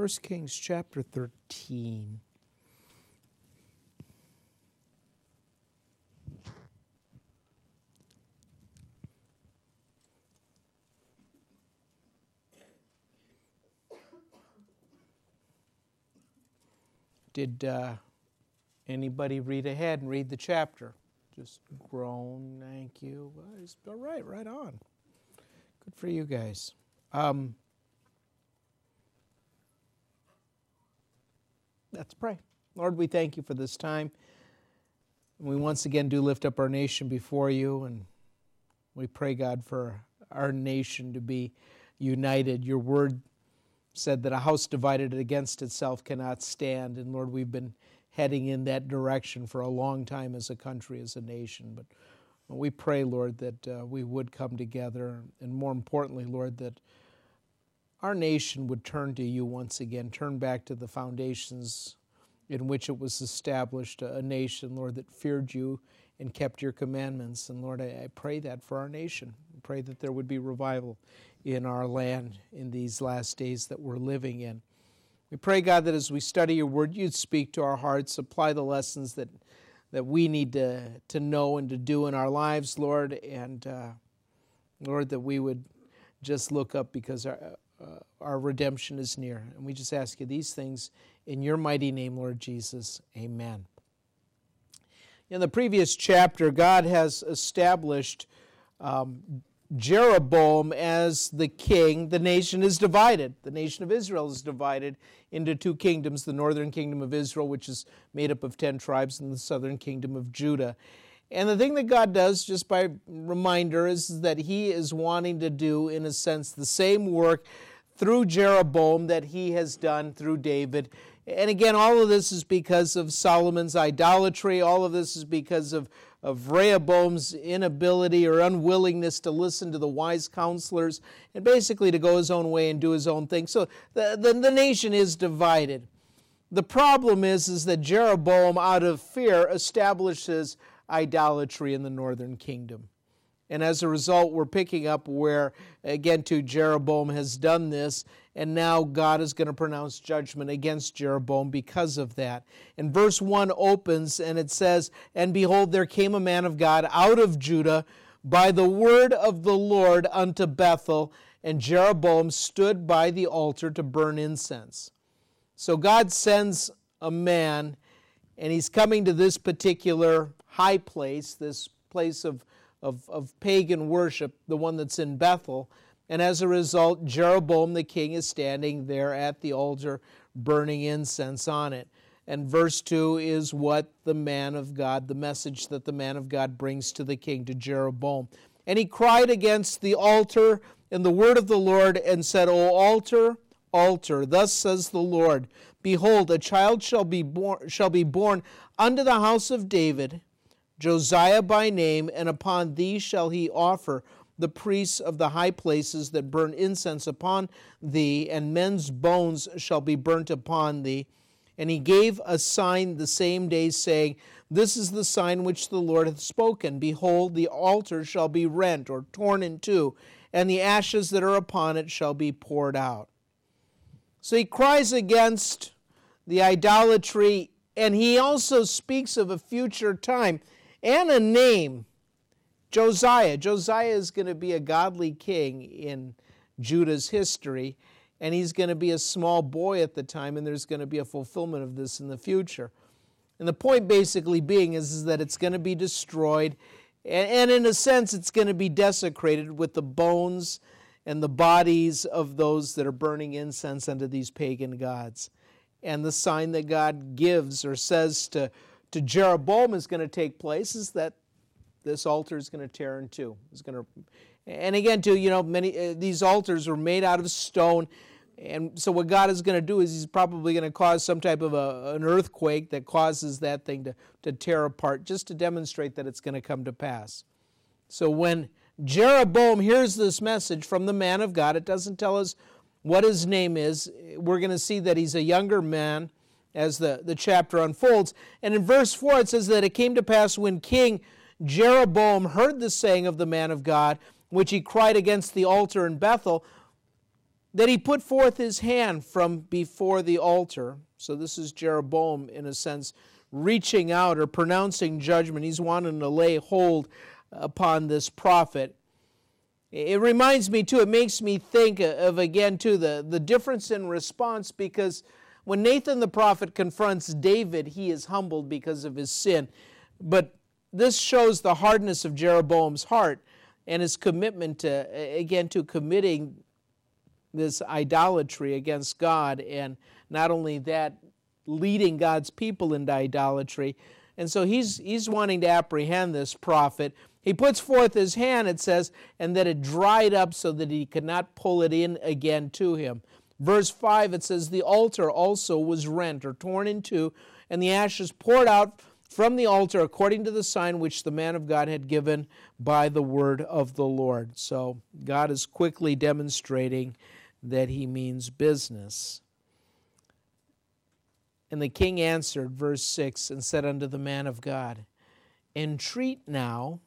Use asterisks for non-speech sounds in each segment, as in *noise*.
1 Kings chapter 13. Did uh, anybody read ahead and read the chapter? Just groan, thank you. All right, right on. Good for you guys. Um, let's pray. Lord, we thank you for this time. We once again do lift up our nation before you, and we pray, God, for our nation to be united. Your word said that a house divided against itself cannot stand. And Lord, we've been heading in that direction for a long time as a country, as a nation. But we pray, Lord, that uh, we would come together, and more importantly, Lord, that our nation would turn to you once again, turn back to the foundations in which it was established, a nation, Lord, that feared you and kept your commandments. And Lord, I, pray that for our nation. I pray that there would be revival in our land in these last days that we're living in. We pray, God, that as we study your word, you'd speak to our hearts, apply the lessons that, that we need to, to know and to do in our lives, Lord, and uh, Lord, that we would just look up because our, uh, our redemption is near. And we just ask you these things in your mighty name, Lord Jesus. Amen. In the previous chapter, God has established um, Jeroboam as the king, the nation is divided. The nation of Israel is divided into two kingdoms the northern kingdom of Israel, which is made up of 10 tribes, and the southern kingdom of Judah. And the thing that God does, just by reminder, is that He is wanting to do, in a sense, the same work through Jeroboam that He has done through David. And again, all of this is because of Solomon's idolatry. All of this is because of of Rehoboam's inability or unwillingness to listen to the wise counselors and basically to go his own way and do his own thing. So the, the, the nation is divided. The problem is, is that Jeroboam, out of fear, establishes idolatry in the northern kingdom. And as a result, we're picking up where, again, to Jeroboam has done this, and now God is going to pronounce judgment against Jeroboam because of that. And verse 1 opens and it says, And behold, there came a man of God out of Judah by the word of the Lord unto Bethel, and Jeroboam stood by the altar to burn incense. So God sends a man, and he's coming to this particular high place, this place of, of, of pagan worship, the one that's in Bethel. And as a result, Jeroboam the king is standing there at the altar burning incense on it. And verse 2 is what the man of God, the message that the man of God brings to the king, to Jeroboam. And he cried against the altar in the word of the Lord and said, O altar, altar, thus says the Lord, Behold, a child shall be born, shall be born unto the house of David, Josiah by name, and upon thee shall he offer the priests of the high places that burn incense upon thee, and men's bones shall be burnt upon thee. And he gave a sign the same day, saying, This is the sign which the Lord hath spoken. Behold, the altar shall be rent or torn in two, and the ashes that are upon it shall be poured out. So he cries against the idolatry, and he also speaks of a future time and a name Josiah. Josiah is going to be a godly king in Judah's history, and he's going to be a small boy at the time, and there's going to be a fulfillment of this in the future. And the point basically being is, is that it's going to be destroyed, and, and in a sense, it's going to be desecrated with the bones and the bodies of those that are burning incense unto these pagan gods. And the sign that God gives or says to, to Jeroboam is going to take place is that this altar is going to tear in two. It's going to, and again, too, you know, many uh, these altars were made out of stone, and so what God is going to do is He's probably going to cause some type of a, an earthquake that causes that thing to, to tear apart, just to demonstrate that it's going to come to pass. So when Jeroboam hears this message from the man of God, it doesn't tell us what his name is. We're going to see that he's a younger man as the, the chapter unfolds. And in verse 4, it says that it came to pass when King Jeroboam heard the saying of the man of God, which he cried against the altar in Bethel. that he put forth his hand from before the altar. So this is Jeroboam, in a sense, reaching out or pronouncing judgment. He's wanting to lay hold upon this prophet. It reminds me, too, it makes me think of, again, too, the, the difference in response because when Nathan the prophet confronts David, he is humbled because of his sin. But this shows the hardness of Jeroboam's heart and his commitment to, again, to committing this idolatry against God, and not only that, leading God's people into idolatry. And so he's, he's wanting to apprehend this prophet. He puts forth his hand, it says, and that it dried up so that he could not pull it in again to him. Verse 5, it says, The altar also was rent or torn in two, and the ashes poured out from the altar according to the sign which the man of God had given by the word of the Lord. So God is quickly demonstrating that he means business. And the king answered, verse 6, and said unto the man of God, Entreat now,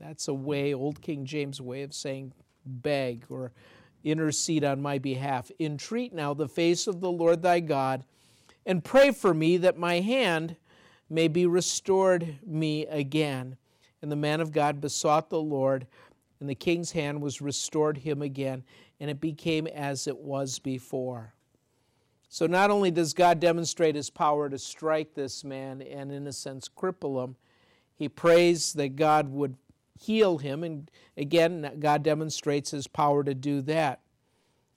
that's a way, Old King James way of saying beg or intercede on my behalf. Entreat now the face of the Lord thy God, and pray for me that my hand may be restored me again. And the man of God besought the Lord, and the king's hand was restored him again, and it became as it was before. So not only does God demonstrate his power to strike this man and, in a sense, cripple him, he prays that God would heal him. And again, God demonstrates his power to do that.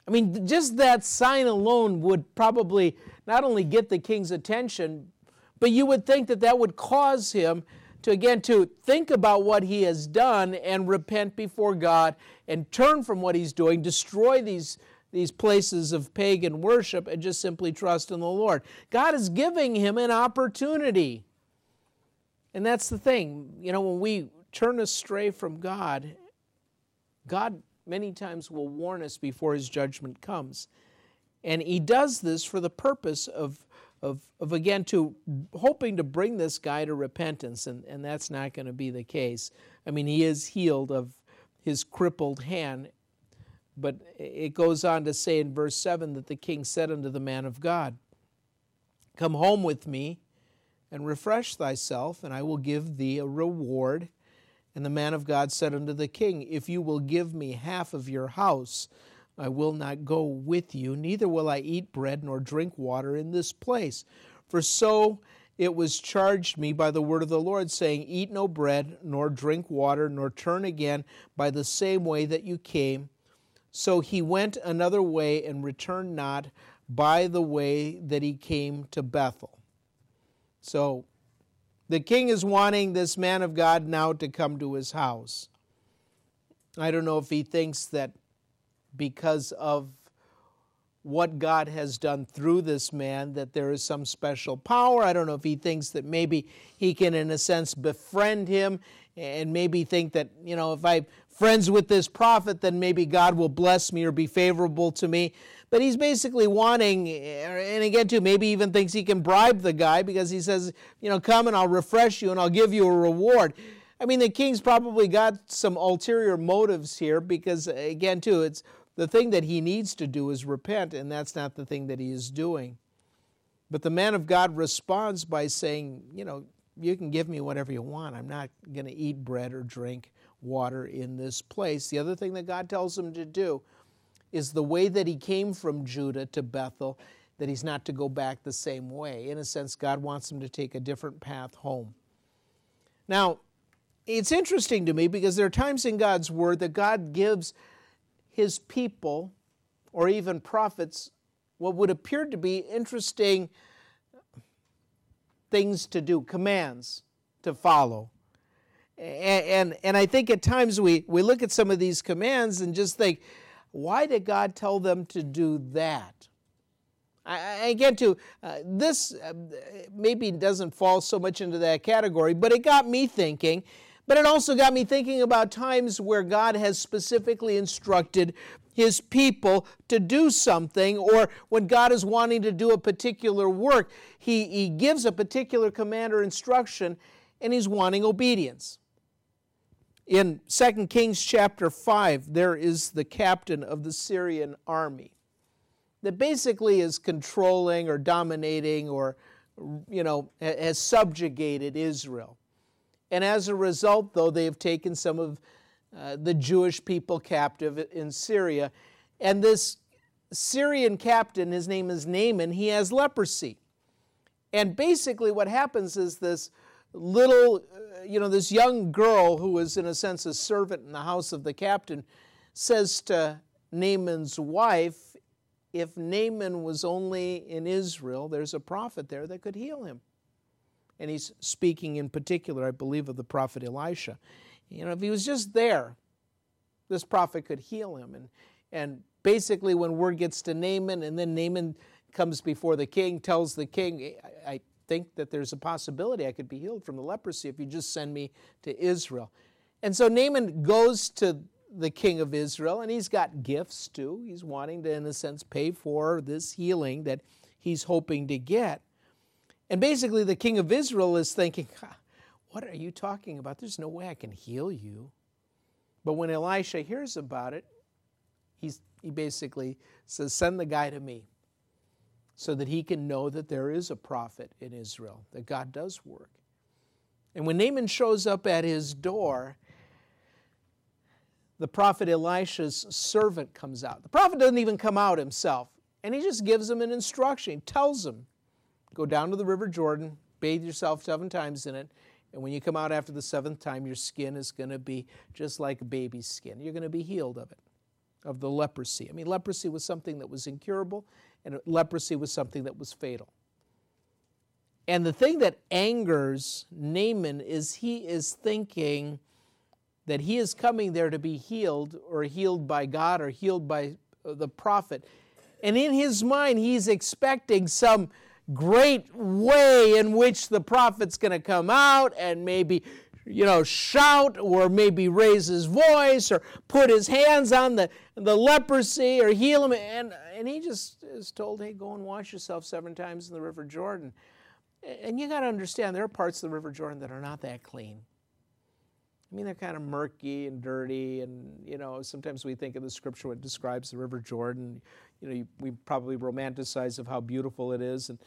I mean, just that sign alone would probably not only get the king's attention, but you would think that that would cause him to again to think about what he has done and repent before God and turn from what he's doing, destroy these these places of pagan worship and just simply trust in the Lord. God is giving him an opportunity. And that's the thing. You know, when we turn astray from God, God many times will warn us before his judgment comes. And he does this for the purpose of of, of again to hoping to bring this guy to repentance, and, and that's not going to be the case. I mean, he is healed of his crippled hand, but it goes on to say in verse 7 that the king said unto the man of God, Come home with me and refresh thyself, and I will give thee a reward. And the man of God said unto the king, If you will give me half of your house, I will not go with you, neither will I eat bread nor drink water in this place. For so it was charged me by the word of the Lord, saying, Eat no bread, nor drink water, nor turn again by the same way that you came. So he went another way and returned not by the way that he came to Bethel. So the king is wanting this man of God now to come to his house. I don't know if he thinks that because of what God has done through this man, that there is some special power. I don't know if he thinks that maybe he can, in a sense, befriend him and maybe think that, you know, if I'm friends with this prophet, then maybe God will bless me or be favorable to me. But he's basically wanting, eh, and again, too, maybe even thinks he can bribe the guy because he says, you know, come and I'll refresh you and I'll give you a reward. I mean, the king's probably got some ulterior motives here because, again, too, it's the thing that he needs to do is repent, and that's not the thing that he is doing. But the man of God responds by saying, You know, you can give me whatever you want. I'm not going to eat bread or drink water in this place. The other thing that God tells him to do is the way that he came from Judah to Bethel, that he's not to go back the same way. In a sense, God wants him to take a different path home. Now, it's interesting to me because there are times in God's Word that God gives his people, or even prophets, what would appear to be interesting things to do, commands to follow. And, and, and, I think at times we, we look at some of these commands and just think, why did God tell them to do that? I, get to uh, this, uh, maybe doesn't fall so much into that category, but it got me thinking but it also got me thinking about times where God has specifically instructed his people to do something, or when God is wanting to do a particular work, he, he gives a particular command or instruction and he's wanting obedience. In 2 Kings chapter 5, there is the captain of the Syrian army that basically is controlling or dominating or, you know, has subjugated Israel. And as a result, though, they have taken some of uh, the Jewish people captive in Syria. And this Syrian captain, his name is Naaman, he has leprosy. And basically, what happens is this little, uh, you know, this young girl who is, in a sense, a servant in the house of the captain, says to Naaman's wife, If Naaman was only in Israel, there's a prophet there that could heal him. And he's speaking in particular, I believe, of the prophet Elisha. You know, if he was just there, this prophet could heal him. And, and basically, when word gets to Naaman, and then Naaman comes before the king, tells the king, I, I think that there's a possibility I could be healed from the leprosy if you just send me to Israel. And so Naaman goes to the king of Israel, and he's got gifts too. He's wanting to, in a sense, pay for this healing that he's hoping to get. And basically, the king of Israel is thinking, What are you talking about? There's no way I can heal you. But when Elisha hears about it, he's, he basically says, Send the guy to me so that he can know that there is a prophet in Israel, that God does work. And when Naaman shows up at his door, the prophet Elisha's servant comes out. The prophet doesn't even come out himself, and he just gives him an instruction. He tells him, Go down to the River Jordan, bathe yourself seven times in it, and when you come out after the seventh time, your skin is going to be just like a baby's skin. You're going to be healed of it, of the leprosy. I mean, leprosy was something that was incurable, and leprosy was something that was fatal. And the thing that angers Naaman is he is thinking that he is coming there to be healed, or healed by God, or healed by uh, the prophet. And in his mind, he's expecting some great way in which the prophet's going to come out and maybe you know shout or maybe raise his voice or put his hands on the, the leprosy or heal him. And, and he just is told hey go and wash yourself seven times in the river jordan. And you got to understand there are parts of the river jordan that are not that clean. I mean, they're kind of murky and dirty, and you know, sometimes we think of the scripture what describes the River Jordan. You know, we probably romanticize of how beautiful it is, and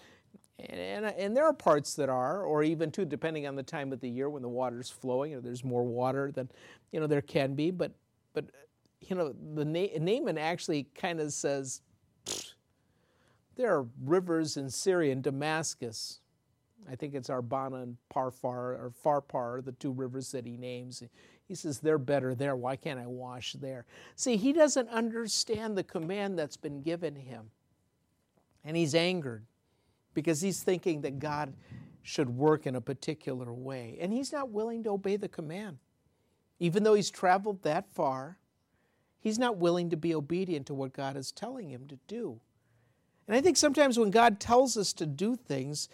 and, and, there are parts that are, or even too, depending on the time of the year when the water's flowing, or there's more water than, you know, there can be. But, but you know, the Na- Naaman actually kind of says, there are rivers in Syria and Damascus. I think it's Arbana and Parfar, or Pharpar, the two rivers that he names. He says, they're better there. Why can't I wash there? See, he doesn't understand the command that's been given him. And he's angered because he's thinking that God should work in a particular way. And he's not willing to obey the command. Even though he's traveled that far, he's not willing to be obedient to what God is telling him to do. And I think sometimes when God tells us to do things,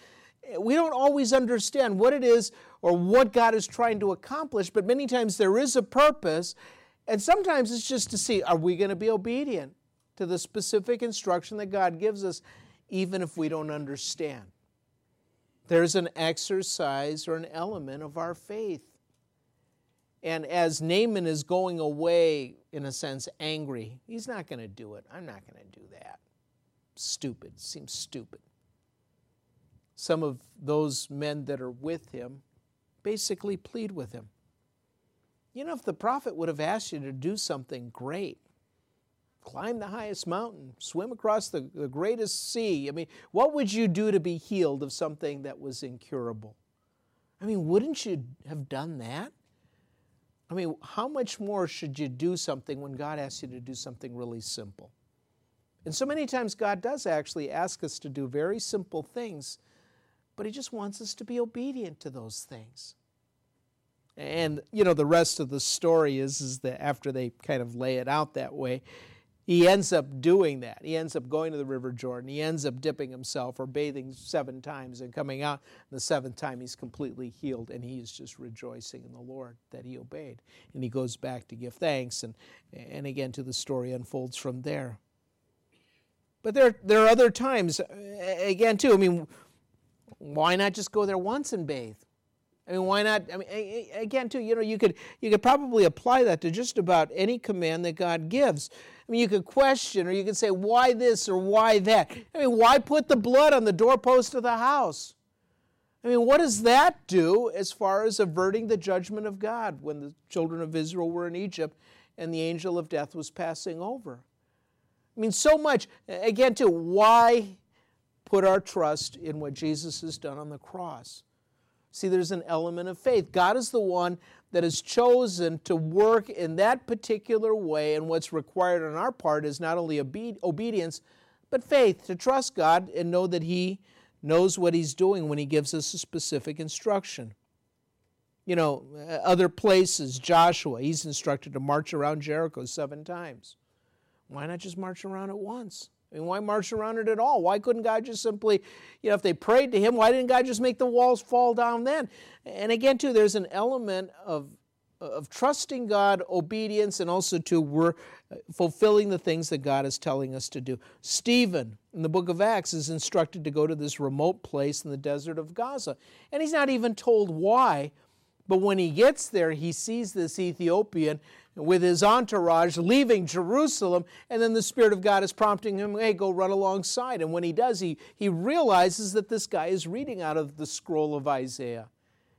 we don't always understand what it is or what God is trying to accomplish, but many times there is a purpose. And sometimes it's just to see are we going to be obedient to the specific instruction that God gives us? Even if we don't understand. There's an exercise or an element of our faith. And as Naaman is going away, in a sense, angry, he's not going to do it. I'm not going to do that. Stupid. Seems stupid. Some of those men that are with him basically plead with him. You know, if the prophet would have asked you to do something great, climb the highest mountain, swim across the, the greatest sea. I mean, what would you do to be healed of something that was incurable? I mean, wouldn't you have done that? I mean, how much more should you do something when God asks you to do something really simple? And so many times, God does actually ask us to do very simple things, but He just wants us to be obedient to those things. And, you know, the rest of the story is, is that after they kind of lay it out that way, he ends up doing that. He ends up going to the River Jordan. He ends up dipping himself or bathing seven times and coming out. And the seventh time, he's completely healed, and he is just rejoicing in the Lord that he obeyed. And he goes back to give thanks, and, and again, to the story unfolds from there. But there, there are other times, again, too. I mean, why not just go there once and bathe? I mean, why not? I mean, again, too, you know, you could you could probably apply that to just about any command that God gives. I mean, you could question or you could say, why this or why that? I mean, why put the blood on the doorpost of the house? I mean, what does that do as far as averting the judgment of God when the children of Israel were in Egypt and the angel of death was passing over? I mean, so much. Again, too, why put our trust in what Jesus has done on the cross? See, there's an element of faith. God is the one that has chosen to work in that particular way, and what's required on our part is not only obe- obedience, but faith to trust God and know that He knows what He's doing when He gives us a specific instruction. You know, uh, other places, Joshua, he's instructed to march around Jericho seven times. Why not just march around it once? I mean, why march around it at all? Why couldn't God just simply, you know, if they prayed to Him, why didn't God just make the walls fall down then? And again, too, there's an element of of trusting God, obedience, and also to we're uh, fulfilling the things that God is telling us to do. Stephen in the book of Acts is instructed to go to this remote place in the desert of Gaza, and he's not even told why. But when he gets there, he sees this Ethiopian with his entourage leaving Jerusalem, and then the Spirit of God is prompting him, hey, go run alongside. And when he does, he, he realizes that this guy is reading out of the scroll of Isaiah,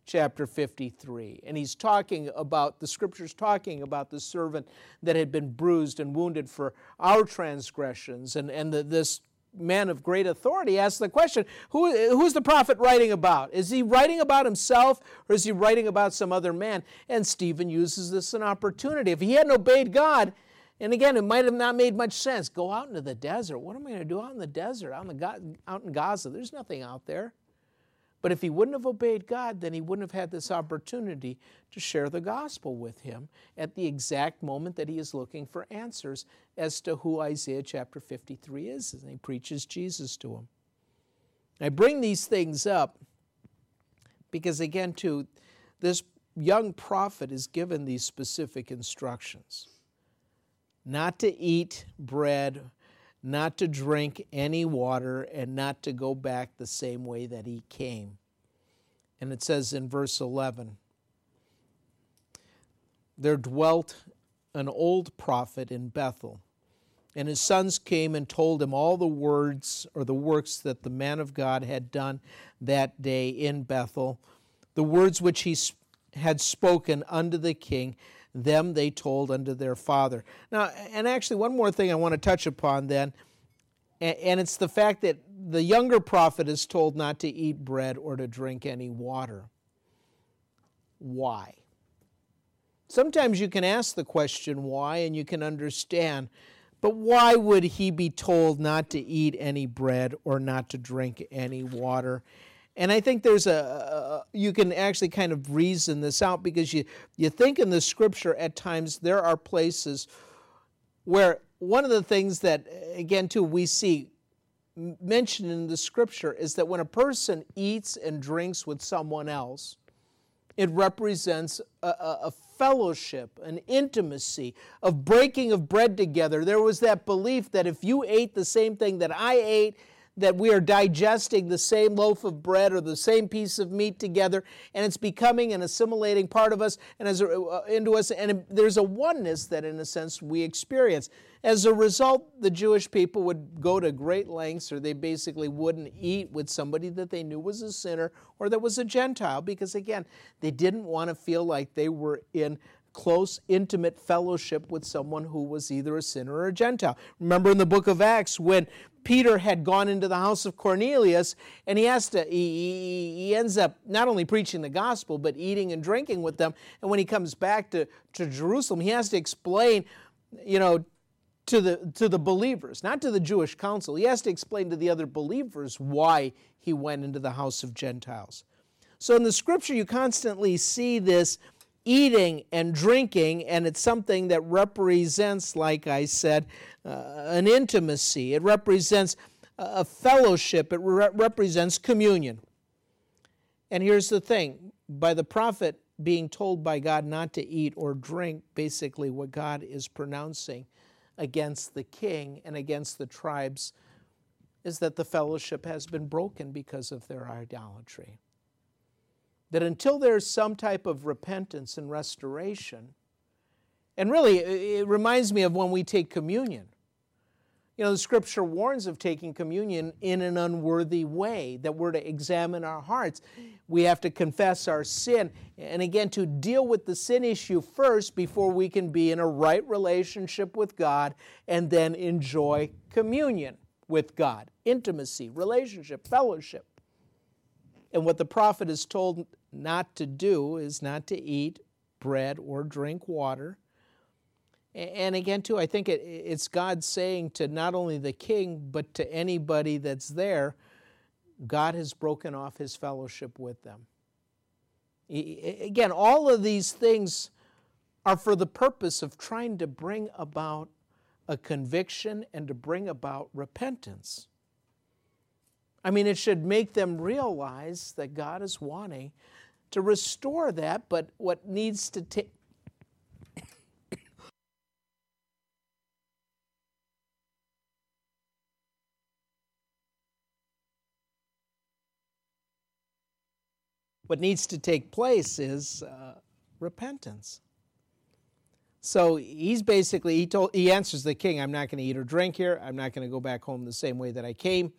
chapter 53. And he's talking about, the scripture's talking about the servant that had been bruised and wounded for our transgressions, and, and the, this man of great authority asks the question who, who's the prophet writing about? Is he writing about himself or is he writing about some other man? And Stephen uses this as an opportunity. If he hadn't obeyed God, and again, it might have not made much sense. Go out into the desert. What am I going to do out in the desert, out in, the, out in Gaza? There's nothing out there. But if he wouldn't have obeyed God, then he wouldn't have had this opportunity to share the gospel with him at the exact moment that he is looking for answers as to who Isaiah chapter 53 is. And he preaches Jesus to him. I bring these things up because, again, too, this young prophet is given these specific instructions not to eat bread not to drink any water, and not to go back the same way that he came. And it says in verse 11 There dwelt an old prophet in Bethel, and his sons came and told him all the words or the works that the man of God had done that day in Bethel, the words which he had spoken unto the king them they told unto their father. Now, and actually, one more thing I want to touch upon then, and it's the fact that the younger prophet is told not to eat bread or to drink any water. Why? Sometimes you can ask the question why and you can understand, but why would he be told not to eat any bread or not to drink any water? And I think there's a, you can actually kind of reason this out because you, you think in the scripture at times there are places where one of the things that, again, too, we see mentioned in the scripture is that when a person eats and drinks with someone else, it represents a, a, fellowship, an intimacy, of breaking of bread together. There was that belief that if you ate the same thing that I ate, that we are digesting the same loaf of bread or the same piece of meat together, and it's becoming an assimilating part of us and as a, uh, into us, and there's a oneness that, in a sense, we experience. As a result, the Jewish people would go to great lengths, or they basically wouldn't eat with somebody that they knew was a sinner or that was a Gentile, because again, they didn't want to feel like they were in close, intimate fellowship with someone who was either a sinner or a Gentile. Remember in the book of Acts when Peter had gone into the house of Cornelius and he has to, uh, he, he ends up not only preaching the gospel, but eating and drinking with them. And when he comes back to, to Jerusalem, he has to explain, you know, to the, to the believers, not to the Jewish council. He has to explain to the other believers why he went into the house of Gentiles. So in the scripture, you constantly see this eating and drinking, and it's something that represents, like I said, uh, an intimacy. It represents a fellowship, it re- represents communion. And here's the thing by the prophet being told by God not to eat or drink, basically what God is pronouncing against the king and against the tribes is that the fellowship has been broken because of their idolatry that until there's some type of repentance and restoration, and really, it reminds me of when we take communion. You know, the scripture warns of taking communion in an unworthy way, that we're to examine our hearts. We have to confess our sin. And again, to deal with the sin issue first before we can be in a right relationship with God and then enjoy communion with God intimacy, relationship, fellowship. And what the prophet is told not to do is not to eat bread or drink water and again, too, I think it, it's God saying to not only the king, but to anybody that's there, God has broken off his fellowship with them. Again, all of these things are for the purpose of trying to bring about a conviction and to bring about repentance. I mean, it should make them realize that God is wanting to restore that, but what needs to take What needs to take place is uh, repentance. So he's basically he told he answers the king, I'm not going to eat or drink here. I'm not going to go back home the same way that I came.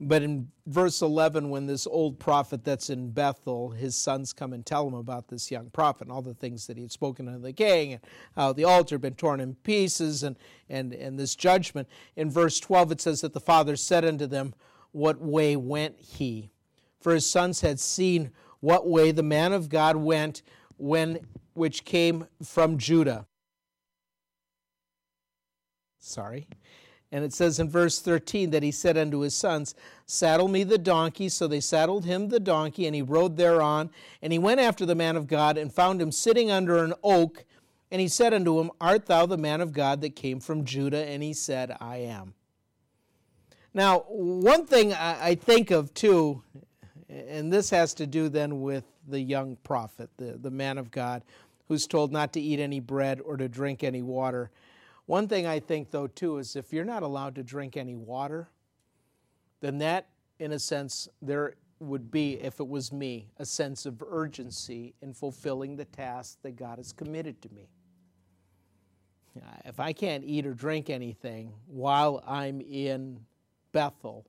But in verse 11, when this old prophet that's in Bethel, his sons come and tell him about this young prophet and all the things that he had spoken to the king and how the altar had been torn in pieces and, and, and this judgment. In verse 12, it says that the father said unto them, What way went he? for his sons had seen what way the man of God went when which came from Judah. Sorry. And it says in verse 13 that he said unto his sons, Saddle me the donkey. So they saddled him the donkey, and he rode thereon. And he went after the man of God, and found him sitting under an oak. And he said unto him, Art thou the man of God that came from Judah? And he said, I am. Now, one thing I think of too, and this has to do then with the young prophet, the, the man of God, who's told not to eat any bread or to drink any water. One thing I think, though, too, is if you're not allowed to drink any water, then that, in a sense, there would be, if it was me, a sense of urgency in fulfilling the task that God has committed to me. If I can't eat or drink anything while I'm in Bethel,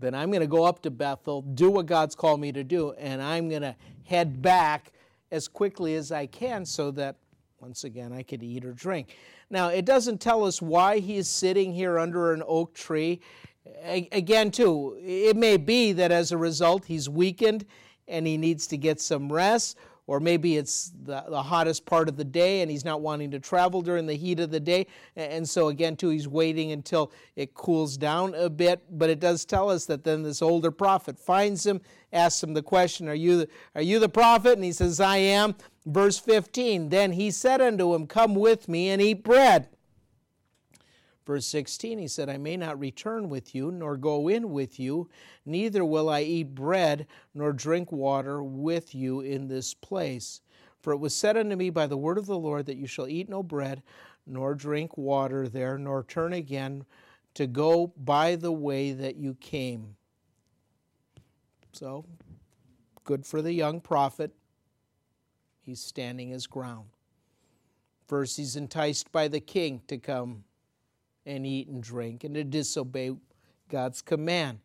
then I'm going to go up to Bethel, do what God's called me to do, and I'm going to head back as quickly as I can so that, once again, I could eat or drink. Now, it doesn't tell us why he is sitting here under an oak tree. Again, too, it may be that as a result he's weakened and he needs to get some rest, or maybe it's the, the hottest part of the day and he's not wanting to travel during the heat of the day. And so, again, too, he's waiting until it cools down a bit. But it does tell us that then this older prophet finds him, asks him the question, Are you the, are you the prophet? And he says, I am. Verse 15 Then he said unto him, Come with me and eat bread. Verse 16, he said, I may not return with you, nor go in with you, neither will I eat bread, nor drink water with you in this place. For it was said unto me by the word of the Lord that you shall eat no bread, nor drink water there, nor turn again to go by the way that you came. So, good for the young prophet. He's standing his ground. First, he's enticed by the king to come and eat and drink and to disobey God's command.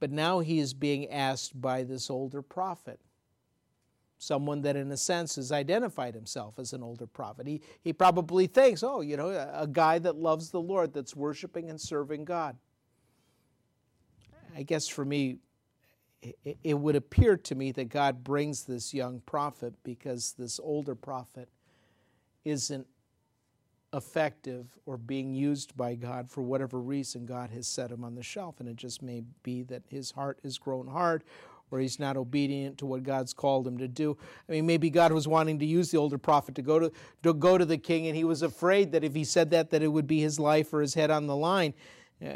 But now he is being asked by this older prophet, someone that, in a sense, has identified himself as an older prophet. He, he probably thinks, oh, you know, a, a guy that loves the Lord, that's worshiping and serving God. I guess for me, it, would appear to me that God brings this young prophet because this older prophet isn't effective or being used by God for whatever reason God has set him on the shelf. And it just may be that his heart has grown hard or he's not obedient to what God's called him to do. I mean, maybe God was wanting to use the older prophet to go to, to go to the king, and he was afraid that if he said that, that it would be his life or his head on the line.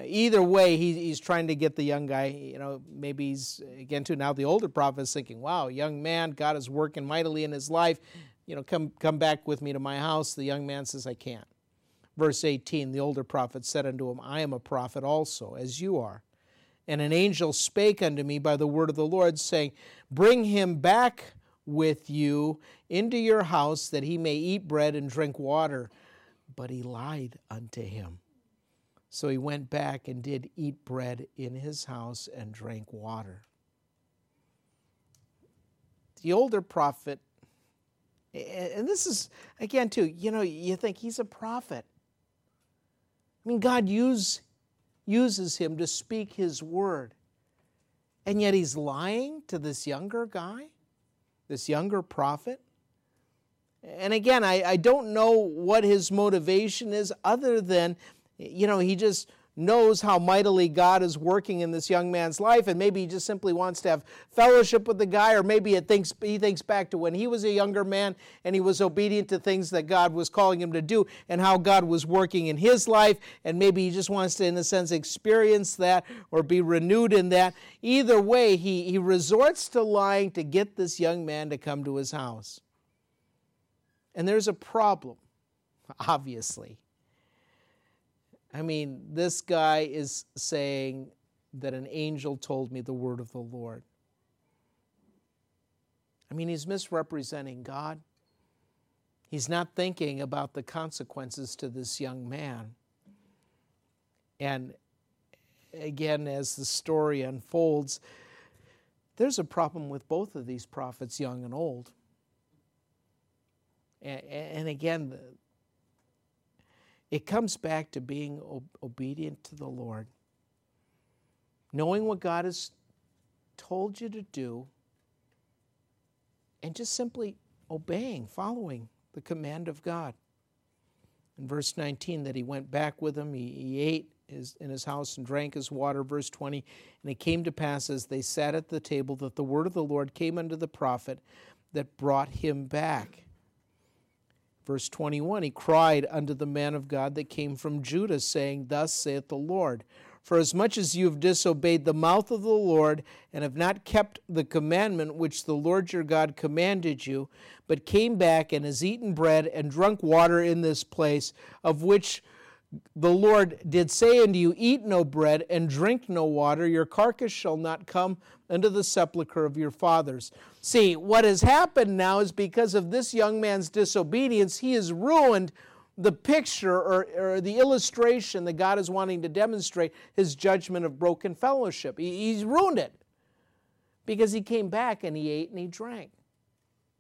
Either way, he, he's trying to get the young guy, you know, maybe he's, again, to now the older prophet is thinking, wow, young man, God is working mightily in his life you know, come, come back with me to my house. The young man says, I can't. Verse 18, the older prophet said unto him, I am a prophet also, as you are. And an angel spake unto me by the word of the Lord, saying, Bring him back with you into your house, that he may eat bread and drink water. But he lied unto him. So he went back and did eat bread in his house and drank water. The older prophet, and this is, again, too, you know, you think he's a prophet. I mean, God use, uses him to speak his word. And yet he's lying to this younger guy, this younger prophet. And again, I, I don't know what his motivation is other than, you know, he just knows how mightily God is working in this young man's life, and maybe he just simply wants to have fellowship with the guy, or maybe it thinks, he thinks back to when he was a younger man and he was obedient to things that God was calling him to do and how God was working in his life, and maybe he just wants to, in a sense, experience that or be renewed in that. Either way, he, he resorts to lying to get this young man to come to his house. And there's a problem, obviously. I mean, this guy is saying that an angel told me the word of the Lord. I mean, he's misrepresenting God. He's not thinking about the consequences to this young man. And again, as the story unfolds, there's a problem with both of these prophets, young and old. And, again, it comes back to being obedient to the Lord, knowing what God has told you to do, and just simply obeying, following the command of God. In verse 19, that he went back with him, he, he ate his, in his house and drank his water. Verse 20, and it came to pass as they sat at the table that the word of the Lord came unto the prophet that brought him back. Verse 21 He cried unto the man of God that came from Judah, saying, Thus saith the Lord, For as much as you have disobeyed the mouth of the Lord, and have not kept the commandment which the Lord your God commanded you, but came back and has eaten bread and drunk water in this place, of which the Lord did say unto you, Eat no bread and drink no water, your carcass shall not come into the sepulchre of your fathers. See, what has happened now is because of this young man's disobedience, he has ruined the picture or, or the illustration that God is wanting to demonstrate his judgment of broken fellowship. He, he's ruined it because he came back and he ate and he drank.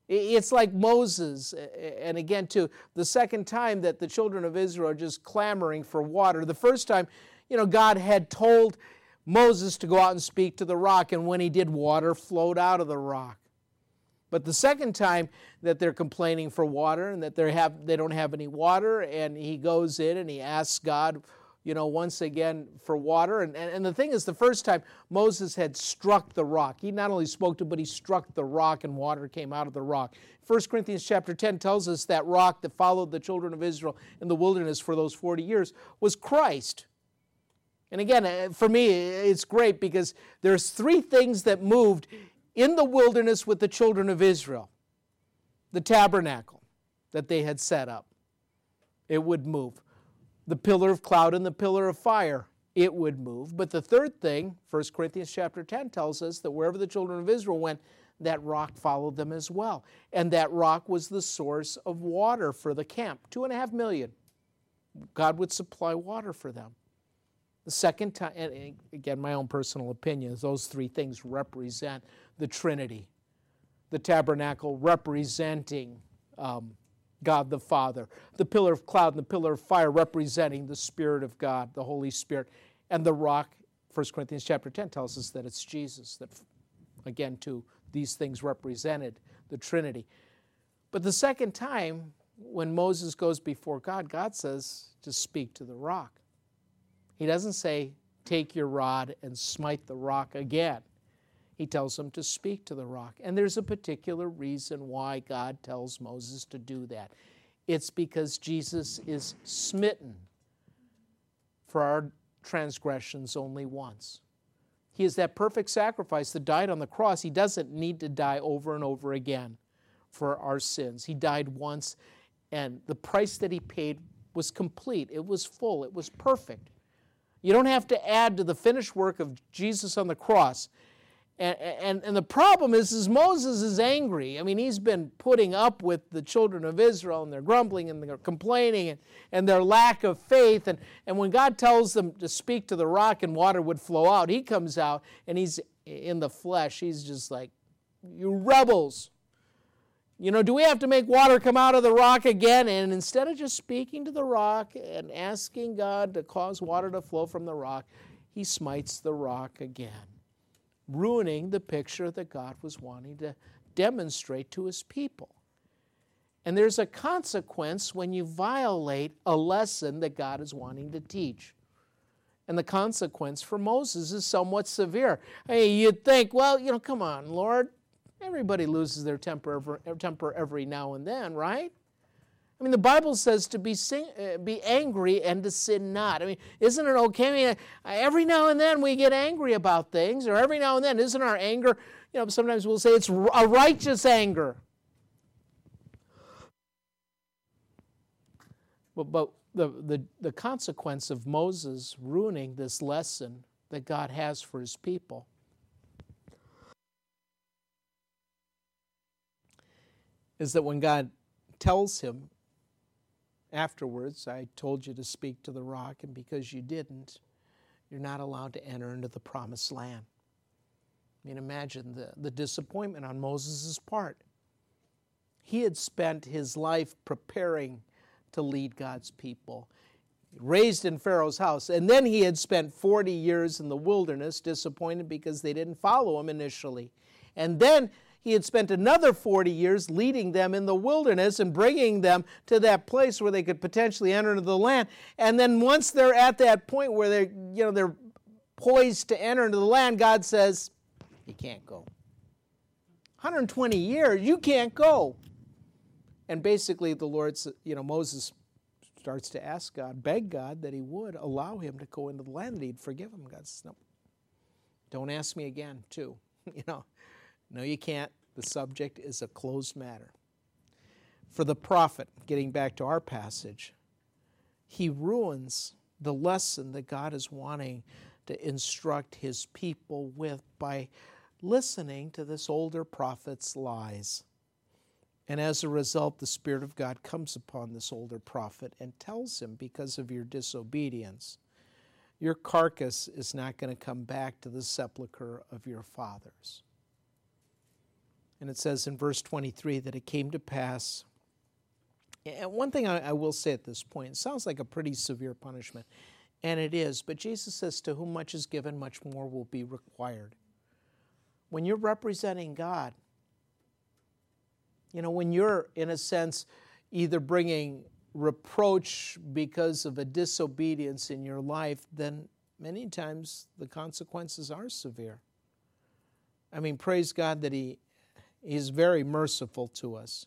It's like Moses, and again, too, the second time that the children of Israel are just clamoring for water. The first time, you know, God had told Moses to go out and speak to the rock, and when he did, water flowed out of the rock. But the second time that they're complaining for water and that they have they don't have any water, and he goes in and he asks God, you know, once again for water. And, and, and, the thing is, the first time Moses had struck the rock, he not only spoke to, but he struck the rock and water came out of the rock. 1 Corinthians chapter 10 tells us that rock that followed the children of Israel in the wilderness for those 40 years was Christ. And again, uh, for me, it's great because there's three things that moved in the wilderness with the children of Israel. The tabernacle that they had set up, it would move the pillar of cloud and the pillar of fire, it would move. But the third thing, 1 Corinthians chapter 10 tells us that wherever the children of Israel went, that rock followed them as well. And that rock was the source of water for the camp. Two and a half million. God would supply water for them. The second time, and again, my own personal opinion, those three things represent the Trinity. The tabernacle representing um, God the Father, the pillar of cloud and the pillar of fire representing the Spirit of God, the Holy Spirit, and the rock, 1 Corinthians chapter 10 tells us that it's Jesus, that again, to these things represented the Trinity. But the second time, when Moses goes before God, God says to speak to the rock. He doesn't say, Take your rod and smite the rock again. He tells him to speak to the rock. And there's a particular reason why God tells Moses to do that. It's because Jesus is smitten for our transgressions only once. He is that perfect sacrifice that died on the cross. He doesn't need to die over and over again for our sins. He died once, and the price that he paid was complete, it was full, it was perfect. You don't have to add to the finished work of Jesus on the cross. And, and, and the problem is, is Moses is angry. I mean, he's been putting up with the children of Israel and their grumbling and their complaining and, and their lack of faith. And, and when God tells them to speak to the rock and water would flow out, he comes out and he's in the flesh. He's just like, You rebels. You know, do we have to make water come out of the rock again? And instead of just speaking to the rock and asking God to cause water to flow from the rock, he smites the rock again ruining the picture that God was wanting to demonstrate to his people. And there's a consequence when you violate a lesson that God is wanting to teach. And the consequence for Moses is somewhat severe. Hey, you'd think, well, you know, come on, Lord, everybody loses their temper every, temper every now and then, right? I mean, the Bible says to be, sing, uh, be angry and to sin not. I mean, isn't it okay? I mean, every now and then we get angry about things, or every now and then, isn't our anger, you know, sometimes we'll say it's a righteous anger. But, but the, the, the consequence of Moses ruining this lesson that God has for his people is that when God tells him Afterwards, I told you to speak to the rock, and because you didn't, you're not allowed to enter into the promised land. I mean, imagine the, the disappointment on Moses' part. He had spent his life preparing to lead God's people, raised in Pharaoh's house, and then he had spent 40 years in the wilderness, disappointed because they didn't follow him initially. And then he had spent another 40 years leading them in the wilderness and bringing them to that place where they could potentially enter into the land. And then once they're at that point where they're, you know, they're poised to enter into the land, God says, You can't go. 120 years, you can't go. And basically, the Lord, you know, Moses starts to ask God, beg God that he would allow him to go into the land, that he'd forgive him. God says, No, don't ask me again, too. *laughs* you know, no, you can't. The subject is a closed matter. For the prophet, getting back to our passage, he ruins the lesson that God is wanting to instruct his people with by listening to this older prophet's lies. And as a result, the Spirit of God comes upon this older prophet and tells him, because of your disobedience, your carcass is not going to come back to the sepulchre of your fathers. And it says in verse 23 that it came to pass. And one thing I, I will say at this point, it sounds like a pretty severe punishment, and it is, but Jesus says, To whom much is given, much more will be required. When you're representing God, you know, when you're, in a sense, either bringing reproach because of a disobedience in your life, then many times the consequences are severe. I mean, praise God that He He's very merciful to us.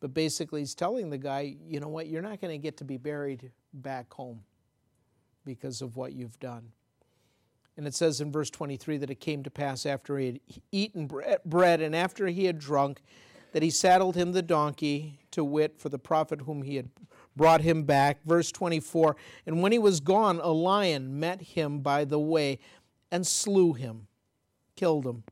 But basically, he's telling the guy, you know what, you're not going to get to be buried back home because of what you've done. And it says in verse 23 that it came to pass after he had eaten bread and after he had drunk, that he saddled him the donkey to wit for the prophet whom he had brought him back. Verse 24 And when he was gone, a lion met him by the way and slew him, killed him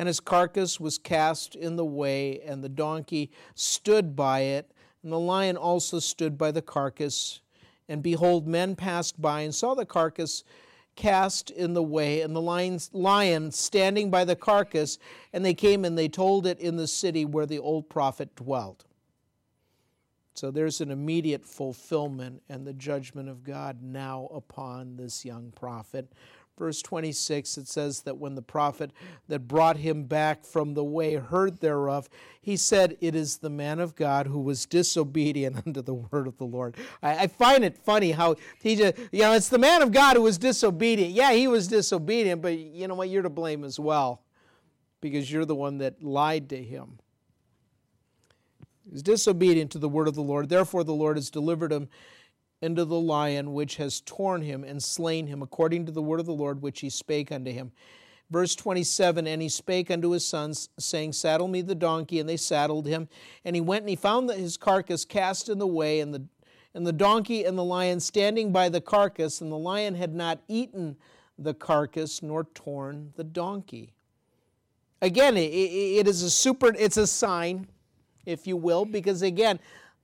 and his carcass was cast in the way, and the donkey stood by it, and the lion also stood by the carcass. And behold, men passed by and saw the carcass cast in the way, and the lion standing by the carcass, and they came and they told it in the city where the old prophet dwelt. So there's an immediate fulfillment and the judgment of God now upon this young prophet verse 26, it says that when the prophet that brought him back from the way heard thereof, he said, It is the man of God who was disobedient *laughs* unto the word of the Lord. I, I find it funny how he just, you know, it's the man of God who was disobedient. Yeah, he was disobedient, but you know what? You're to blame as well because you're the one that lied to him. He was disobedient to the word of the Lord. Therefore, the Lord has delivered him into the lion which has torn him and slain him, according to the word of the Lord which he spake unto him. Verse 27 And he spake unto his sons, saying, Saddle me the donkey. And they saddled him. And he went and he found that his carcass cast in the way, and the and the donkey and the lion standing by the carcass, and the lion had not eaten the carcass nor torn the donkey. Again, it is a super, it's a sign, if you will, because again,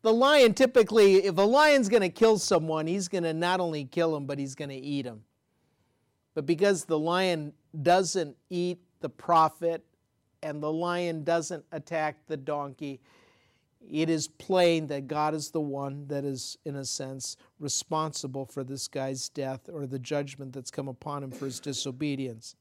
the lion typically, if a lion's going to kill someone, he's going to not only kill him, but he's going to eat him. But because the lion doesn't eat the prophet and the lion doesn't attack the donkey, it is plain that God is the one that is, in a sense, responsible for this guy's death or the judgment that's come upon him for his disobedience.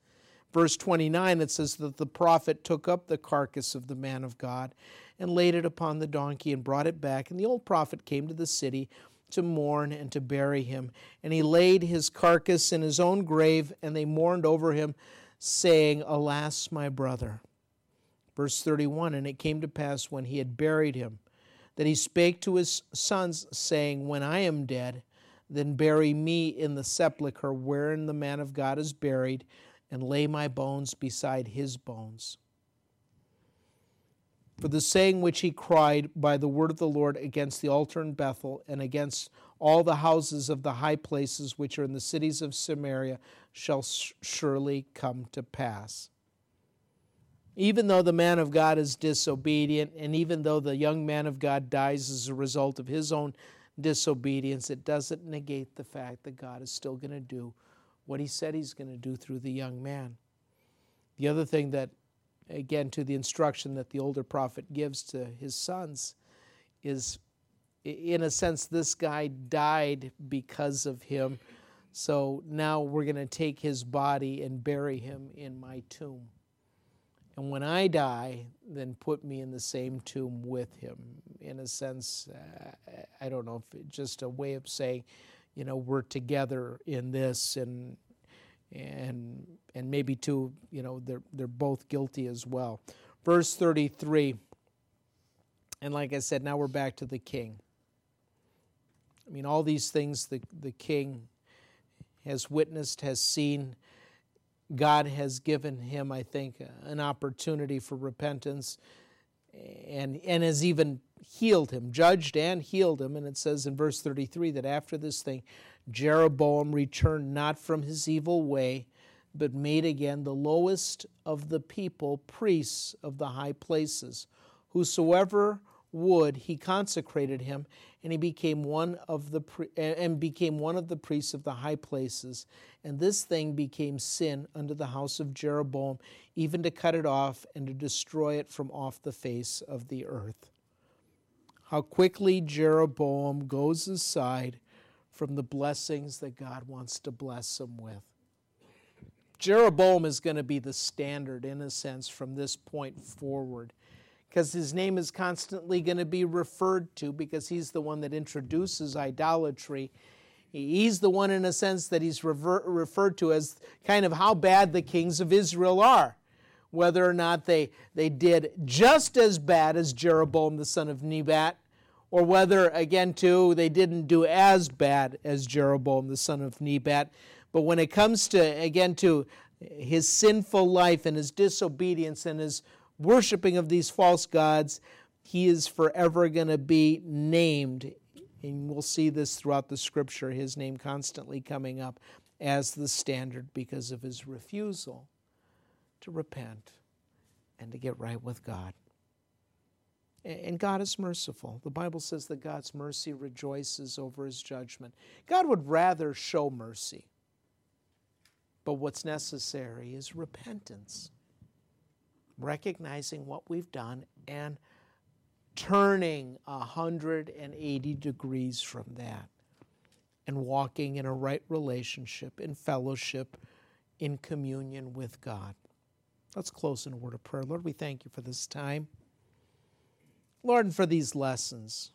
Verse 29, it says that the prophet took up the carcass of the man of God and laid it upon the donkey and brought it back. And the old prophet came to the city to mourn and to bury him. And he laid his carcass in his own grave, and they mourned over him, saying, Alas, my brother. Verse 31 And it came to pass when he had buried him that he spake to his sons, saying, When I am dead, then bury me in the sepulchre wherein the man of God is buried, and lay my bones beside his bones. For the saying which he cried by the word of the Lord against the altar in Bethel and against all the houses of the high places which are in the cities of Samaria shall surely come to pass even though the man of God is disobedient, and even though the young man of God dies as a result of his own disobedience, it doesn't negate the fact that God is still going to do what he said he's going to do through the young man. The other thing that, again, to the instruction that the older prophet gives to his sons is, in a sense, this guy died because of him. So now we're going to take his body and bury him in my tomb. And when I die, then put me in the same tomb with him. In a sense, uh, I don't know if it's just a way of saying, you know, we're together in this, and and and maybe too, you know, they're they're both guilty as well. Verse thirty three. And like I said, now we're back to the king. I mean, all these things the the king has witnessed, has seen God has given him, I think, an opportunity for repentance and, and has even healed him, judged and healed him. And it says in verse 33 that after this thing, Jeroboam returned not from his evil way, but made again the lowest of the people priests of the high places. Whosoever would, he consecrated him, and he became one of the and became one of the priests of the high places. And this thing became sin unto the house of Jeroboam, even to cut it off and to destroy it from off the face of the earth. How quickly Jeroboam goes aside from the blessings that God wants to bless him with. Jeroboam is going to be the standard, in a sense, from this point forward because his name is constantly going to be referred to because he's the one that introduces idolatry. He's the one, in a sense, that he's referred to as kind of how bad the kings of Israel are. Whether or not they, they did just as bad as Jeroboam the son of Nebat, or whether, again, too, they didn't do as bad as Jeroboam the son of Nebat. But when it comes to, again, to his sinful life and his disobedience and his worshiping of these false gods, he is forever going to be named. And we'll see this throughout the scripture, his name constantly coming up as the standard because of his refusal to repent and to get right with God. And God is merciful. The Bible says that God's mercy rejoices over his judgment. God would rather show mercy. But what's necessary is repentance recognizing what we've done and turning 180 degrees from that and walking in a right relationship, in fellowship, in communion with God. Let's close in a word of prayer. Lord, we thank you for this time. Lord, and for these lessons.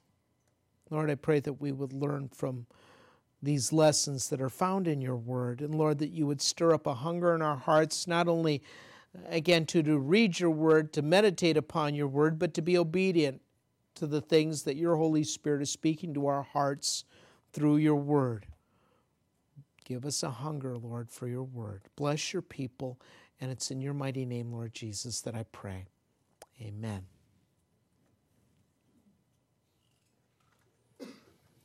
Lord, I pray that we would learn from these lessons that are found in your word. And Lord, that you would stir up a hunger in our hearts, not only again, to, to read your word, to meditate upon your word, but to be obedient to the things that your Holy Spirit is speaking to our hearts through your word. Give us a hunger, Lord, for your word. Bless your people, and it's in your mighty name, Lord Jesus, that I pray. Amen.